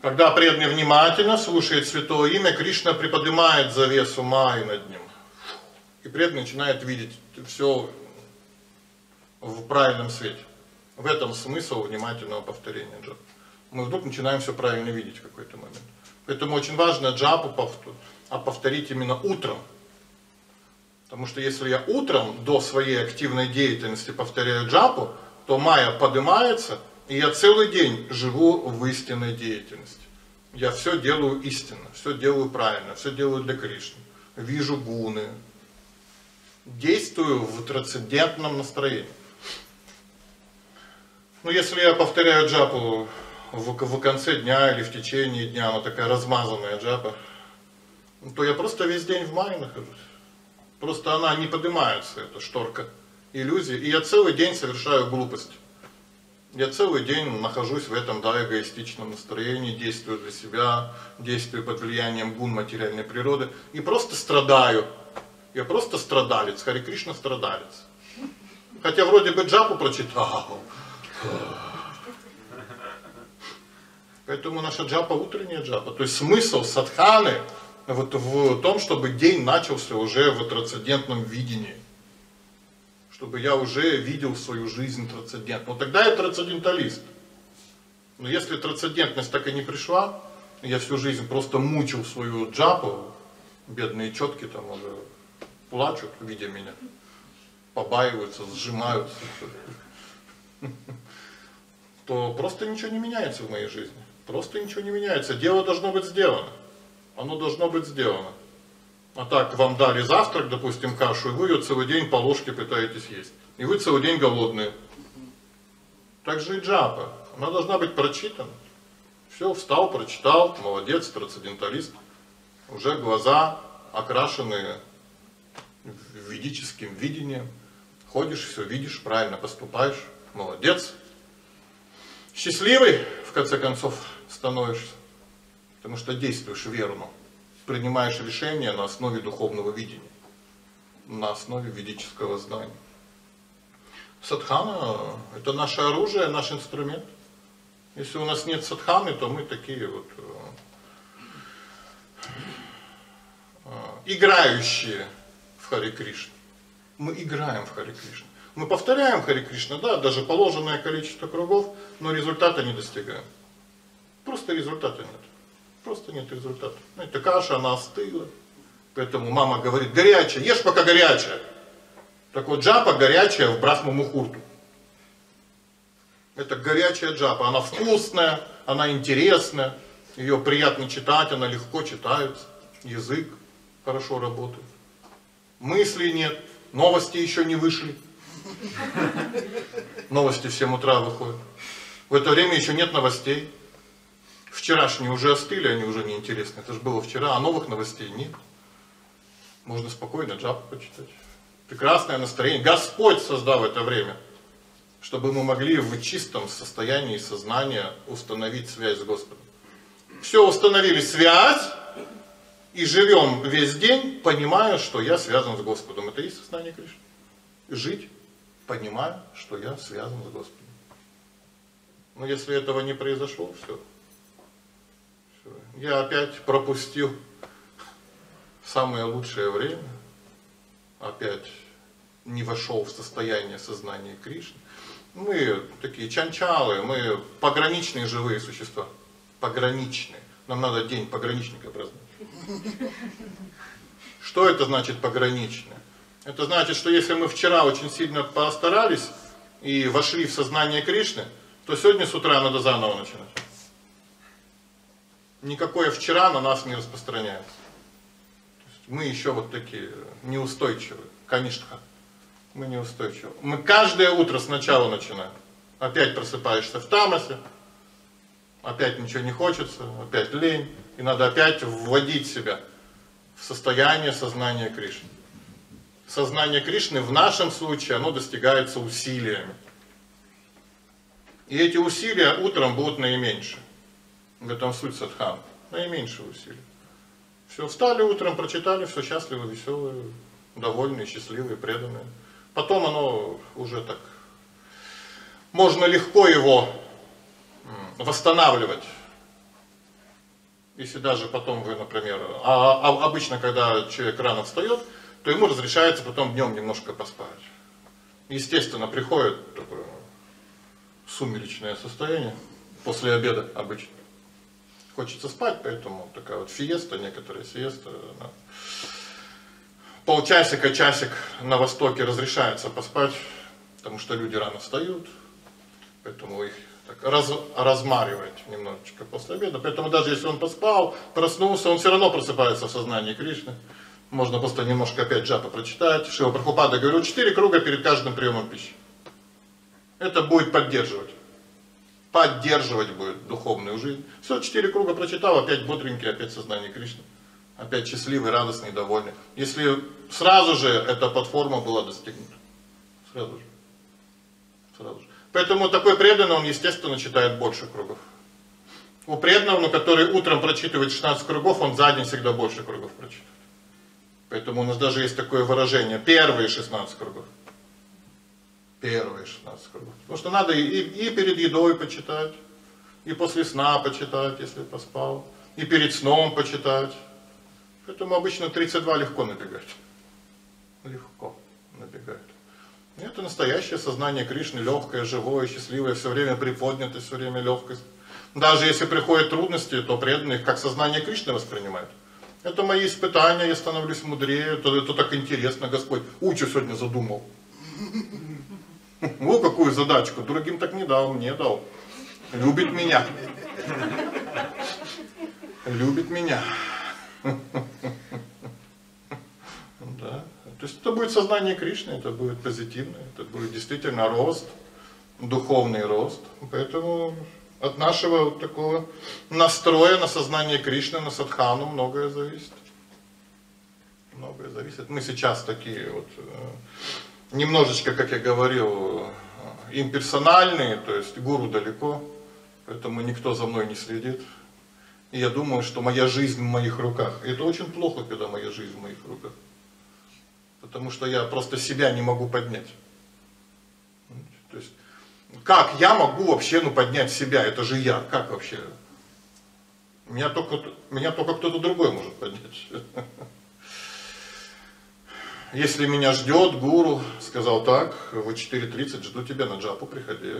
Когда преданный внимательно слушает святое имя, Кришна приподнимает завесу Майи над ним. И преданный начинает видеть все в правильном свете. В этом смысл внимательного повторения джапа. Мы вдруг начинаем все правильно видеть в какой-то момент. Поэтому очень важно джапу а повторить именно утром. Потому что если я утром до своей активной деятельности повторяю джапу, то майя поднимается, и я целый день живу в истинной деятельности. Я все делаю истинно, все делаю правильно, все делаю для Кришны. Вижу гуны, действую в трансцендентном настроении. Ну, если я повторяю джапу в, в конце дня или в течение дня, она такая размазанная джапа, то я просто весь день в мае нахожусь. Просто она не поднимается, эта шторка иллюзии, и я целый день совершаю глупость. Я целый день нахожусь в этом да, эгоистичном настроении, действую для себя, действую под влиянием гун материальной природы и просто страдаю. Я просто страдалец, Хари Кришна страдалец. Хотя вроде бы джапу прочитал. Поэтому наша джапа утренняя джапа. То есть смысл садханы вот в том, чтобы день начался уже в трансцендентном видении. Чтобы я уже видел свою жизнь трансцендентно. Но тогда я трансценденталист. Но если трансцендентность так и не пришла, я всю жизнь просто мучил свою джапу, бедные четки там уже плачут, видя меня, побаиваются, сжимаются, то просто ничего не меняется в моей жизни. Просто ничего не меняется. Дело должно быть сделано. Оно должно быть сделано. А так, вам дали завтрак, допустим, кашу, и вы ее целый день по ложке пытаетесь есть. И вы целый день голодные. Так же и джапа. Она должна быть прочитана. Все, встал, прочитал, молодец, трансценденталист. Уже глаза окрашенные ведическим видением. Ходишь, все видишь, правильно поступаешь. Молодец. Счастливый, в конце концов, становишься. Потому что действуешь верно, принимаешь решения на основе духовного видения, на основе ведического знания. Садхана – это наше оружие, наш инструмент. Если у нас нет садханы, то мы такие вот э, э, играющие в Хари Кришна. Мы играем в Хари Кришна. Мы повторяем Хари Кришна, да, даже положенное количество кругов, но результата не достигаем. Просто результата нет. Просто нет результата. Знаете, каша, она остыла. Поэтому мама говорит, горячая, ешь пока горячая. Так вот, джапа горячая в брахму мухурту. Это горячая джапа, она вкусная, она интересная, ее приятно читать, она легко читается, язык хорошо работает. Мыслей нет, новости еще не вышли. Новости в 7 утра выходят. В это время еще нет новостей. Вчерашние уже остыли, они уже неинтересны. Это же было вчера, а новых новостей нет. Можно спокойно джапу почитать. Прекрасное настроение. Господь создал это время, чтобы мы могли в чистом состоянии сознания установить связь с Господом. Все, установили связь, и живем весь день, понимая, что я связан с Господом. Это и сознание Кришны. Жить, понимая, что я связан с Господом. Но если этого не произошло, все, я опять пропустил самое лучшее время, опять не вошел в состояние сознания Кришны. Мы такие чанчалы, мы пограничные живые существа. Пограничные. Нам надо день пограничника праздновать. Что это значит пограничное? Это значит, что если мы вчера очень сильно постарались и вошли в сознание Кришны, то сегодня с утра надо заново начинать никакое вчера на нас не распространяется. мы еще вот такие неустойчивые, конечно. Мы неустойчивы. Мы каждое утро сначала начинаем. Опять просыпаешься в тамасе, опять ничего не хочется, опять лень, и надо опять вводить себя в состояние сознания Кришны. Сознание Кришны в нашем случае, оно достигается усилиями. И эти усилия утром будут наименьшие. В этом суть садхана. Наименьшее усилие. Все, встали утром, прочитали, все счастливы, веселые, довольные, счастливые, преданные. Потом оно уже так, можно легко его восстанавливать Если даже потом вы, например, а, а обычно, когда человек рано встает, то ему разрешается потом днем немножко поспать. Естественно, приходит такое сумеречное состояние после обеда обычно. Хочется спать, поэтому такая вот фиеста, некоторая сиеста. Да. Полчасика, часик на востоке разрешается поспать, потому что люди рано встают, поэтому их так раз, размаривает немножечко после обеда. Поэтому даже если он поспал, проснулся, он все равно просыпается в сознании Кришны. Можно просто немножко опять джапа прочитать. Шива Прабхупада говорил, четыре круга перед каждым приемом пищи. Это будет поддерживать. Поддерживать будет духовную жизнь. Все, четыре круга прочитал, опять бодренький, опять сознание Кришны. Опять счастливый, радостный, довольный. Если сразу же эта платформа была достигнута. Сразу же. Сразу же. Поэтому такой преданный, он, естественно, читает больше кругов. У преданного, который утром прочитывает 16 кругов, он за день всегда больше кругов прочитывает. Поэтому у нас даже есть такое выражение, первые 16 кругов. Первые 16 кругов. Потому что надо и, и перед едой почитать, и после сна почитать, если поспал, и перед сном почитать. Поэтому обычно 32 легко набегать. Легко набегает. Это настоящее сознание Кришны, легкое, живое, счастливое, все время приподнятое, все время легкость. Даже если приходят трудности, то преданные их как сознание Кришны воспринимают. Это мои испытания, я становлюсь мудрее, это, это так интересно, Господь. Учу сегодня задумал. Вот какую задачку, другим так не дал, мне дал. Любит меня. Любит меня. Да. То есть это будет сознание Кришны, это будет позитивное, это будет действительно рост, духовный рост. Поэтому от нашего такого настроя на сознание Кришны, на садхану многое зависит. Многое зависит. Мы сейчас такие вот, э, немножечко, как я говорил, имперсональные, то есть гуру далеко, поэтому никто за мной не следит. И я думаю, что моя жизнь в моих руках. И это очень плохо, когда моя жизнь в моих руках потому что я просто себя не могу поднять. То есть, как я могу вообще ну, поднять себя? Это же я. Как вообще? Меня только, меня только кто-то другой может поднять. Если меня ждет гуру, сказал так, в 4.30 жду тебя на джапу, приходи.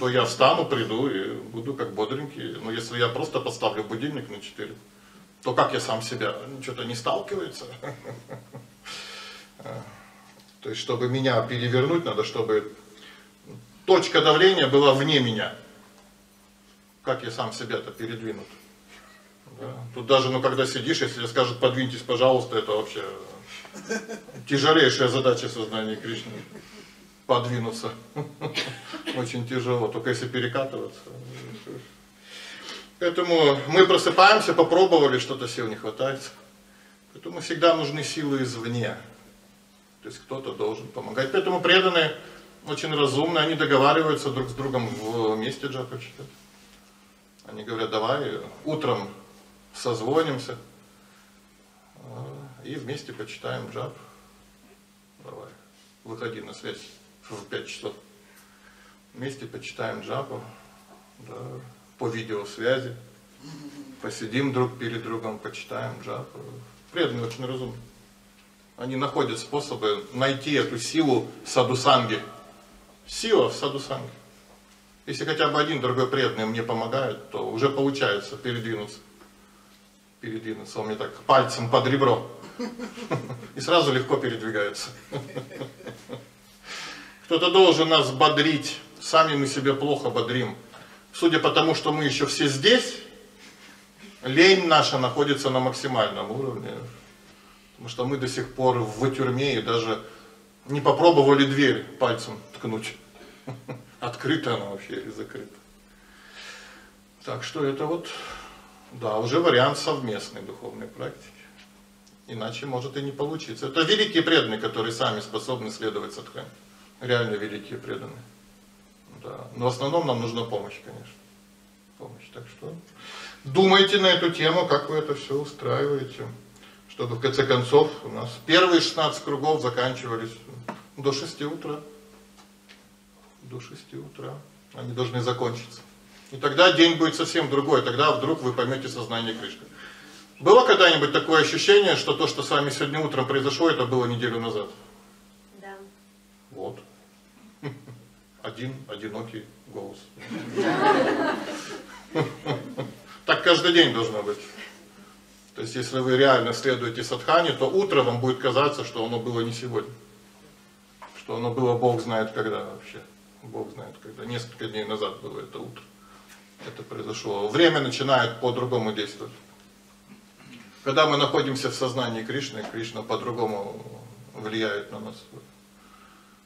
То я встану, приду и буду как бодренький. Но если я просто поставлю будильник на 4, то как я сам себя? Что-то не сталкивается. То есть, чтобы меня перевернуть, надо, чтобы точка давления была вне меня. Как я сам себя-то передвинут? Да? Тут даже, ну, когда сидишь, если скажут, подвиньтесь, пожалуйста, это вообще тяжелейшая задача сознания Кришны. Подвинуться. Очень тяжело, только если перекатываться. Поэтому мы просыпаемся, попробовали, что-то сил не хватает. Поэтому всегда нужны силы извне. То есть кто-то должен помогать. Поэтому преданные очень разумны, они договариваются друг с другом вместе джапа читать. Они говорят, давай утром созвонимся и вместе почитаем джап. Давай, выходи на связь в 5 часов. Вместе почитаем джапу, да, по видеосвязи. Посидим друг перед другом, почитаем джапу. Преданные очень разумны. Они находят способы найти эту силу в садусанге. Сила в садусанге. Если хотя бы один другой преданный мне помогает, то уже получается передвинуться. Передвинуться. Он мне так пальцем под ребро. И сразу легко передвигается. Кто-то должен нас бодрить. Сами мы себя плохо бодрим. Судя по тому, что мы еще все здесь, лень наша находится на максимальном уровне. Потому что мы до сих пор в тюрьме и даже не попробовали дверь пальцем ткнуть. Открыта она вообще или закрыта. Так что это вот, да, уже вариант совместной духовной практики. Иначе может и не получиться. Это великие преданные, которые сами способны следовать садхане. Реально великие преданные. Да. Но в основном нам нужна помощь, конечно. Помощь. Так что думайте на эту тему, как вы это все устраиваете чтобы в конце концов у нас первые 16 кругов заканчивались до 6 утра. До 6 утра. Они должны закончиться. И тогда день будет совсем другой, тогда вдруг вы поймете сознание Кришны. Было когда-нибудь такое ощущение, что то, что с вами сегодня утром произошло, это было неделю назад? Да. Вот. Один одинокий голос. Так каждый день должно быть. То есть, если вы реально следуете садхане, то утро вам будет казаться, что оно было не сегодня. Что оно было Бог знает когда вообще. Бог знает когда. Несколько дней назад было это утро. Это произошло. Время начинает по-другому действовать. Когда мы находимся в сознании Кришны, Кришна по-другому влияет на нас.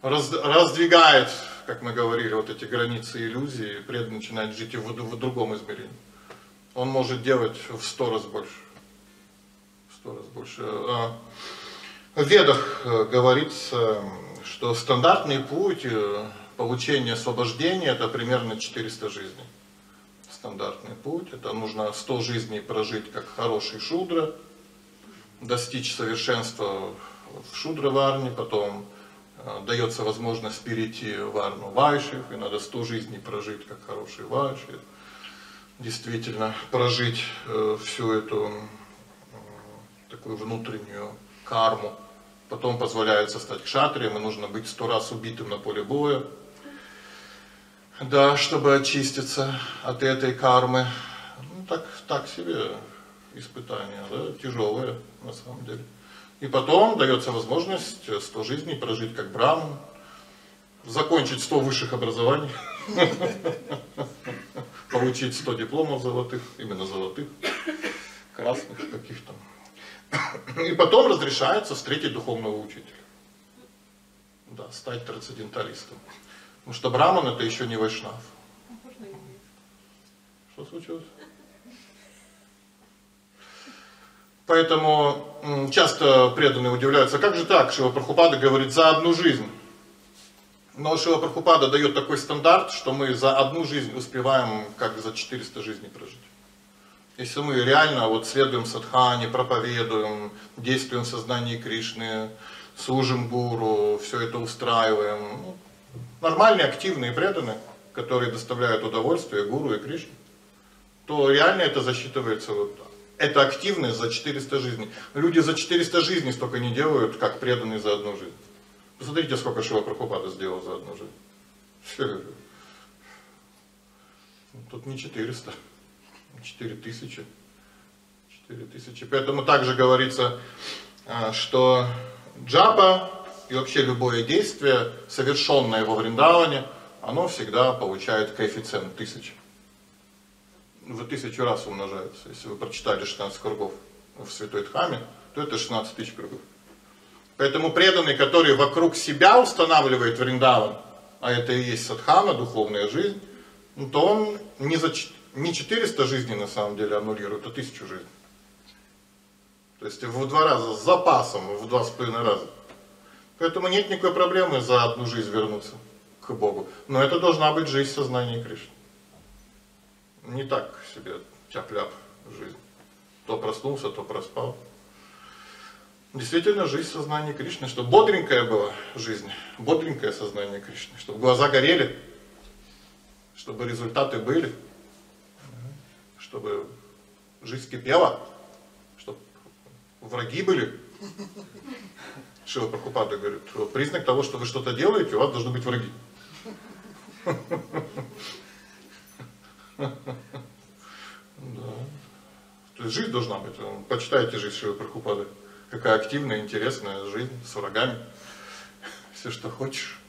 Раз, раздвигает, как мы говорили, вот эти границы иллюзии, преданный начинает жить в, в другом измерении. Он может делать в сто раз больше. В сто раз больше. А, в Ведах э, говорится, что стандартный путь э, получения освобождения это примерно 400 жизней стандартный путь. Это нужно 100 жизней прожить как хороший шудра, достичь совершенства в шудра-варне, потом э, дается возможность перейти в варну вайшев, и надо 100 жизней прожить как хороший вайшев. Действительно, прожить э, всю эту такую внутреннюю карму. Потом позволяется стать кшатрием, и нужно быть сто раз убитым на поле боя, да, чтобы очиститься от этой кармы. Ну, так, так себе испытание, да, тяжелое на самом деле. И потом дается возможность 100 жизней прожить как браман, закончить 100 высших образований, получить 100 дипломов золотых, именно золотых, красных каких-то. И потом разрешается встретить духовного учителя. Да, стать трансценденталистом. Потому что Браман это еще не Вайшнав. Что случилось? Поэтому часто преданные удивляются, как же так, Шива Прабхупада говорит за одну жизнь. Но Шива Прабхупада дает такой стандарт, что мы за одну жизнь успеваем как за 400 жизней прожить. Если мы реально вот следуем садхане, проповедуем, действуем в сознании Кришны, служим гуру, все это устраиваем, ну, нормальные, активные, преданные, которые доставляют удовольствие гуру и Кришне, то реально это засчитывается вот это активность за 400 жизней. Люди за 400 жизней столько не делают, как преданные за одну жизнь. Посмотрите, сколько Шива Прабхупада сделал за одну жизнь. Все. Тут не 400, 4000. 4000. Поэтому также говорится, а, что джапа и вообще любое действие, совершенное во Вриндаване, оно всегда получает коэффициент тысячи. В тысячу раз умножается. Если вы прочитали 16 кругов в Святой Дхаме, то это 16 тысяч кругов. Поэтому преданный, который вокруг себя устанавливает Вриндаван, а это и есть садхана, духовная жизнь, ну, то он не, за, не 400 жизней на самом деле аннулирует, а тысячу жизней. То есть в два раза, с запасом, в два с половиной раза. Поэтому нет никакой проблемы за одну жизнь вернуться к Богу. Но это должна быть жизнь сознания Кришны. Не так себе тяп-ляп жизнь. То проснулся, то проспал. Действительно, жизнь сознания Кришны, чтобы бодренькая была жизнь, бодренькое сознание Кришны, чтобы глаза горели, чтобы результаты были, чтобы жизнь кипела, чтобы враги были, Шива Прабхупада говорит, признак того, что вы что-то делаете, у вас должны быть враги. Да. То есть жизнь должна быть. Почитайте жизнь Шива Прабхупады. Какая активная, интересная жизнь с врагами. Все, что хочешь.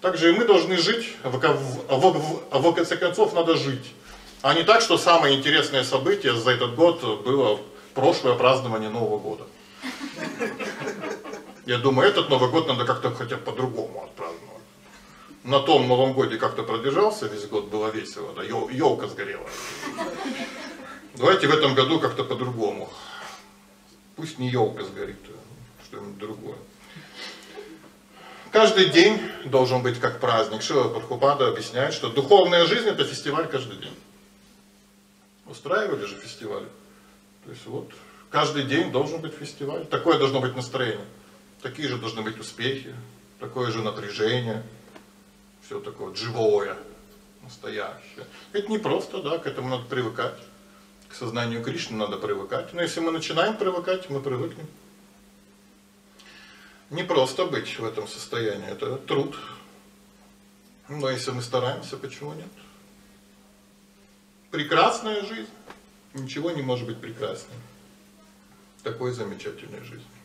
Также и мы должны жить, а в, а в конце концов надо жить. А не так, что самое интересное событие за этот год было прошлое празднование Нового года. Я думаю, этот Новый год надо как-то хотя бы по-другому отпраздновать. На том Новом годе как-то продержался, весь год было весело, да, елка сгорела. Давайте в этом году как-то по-другому. Пусть не елка сгорит, а что-нибудь другое. Каждый день должен быть как праздник. Шива Падхупада объясняет, что духовная жизнь это фестиваль каждый день. Устраивали же фестивали. То есть вот каждый день должен быть фестиваль. Такое должно быть настроение. Такие же должны быть успехи, такое же напряжение, все такое живое. настоящее. Это не просто, да, к этому надо привыкать. К сознанию Кришны надо привыкать. Но если мы начинаем привыкать, мы привыкнем. Не просто быть в этом состоянии, это труд. Но если мы стараемся, почему нет? Прекрасная жизнь. Ничего не может быть прекраснее такой замечательной жизни.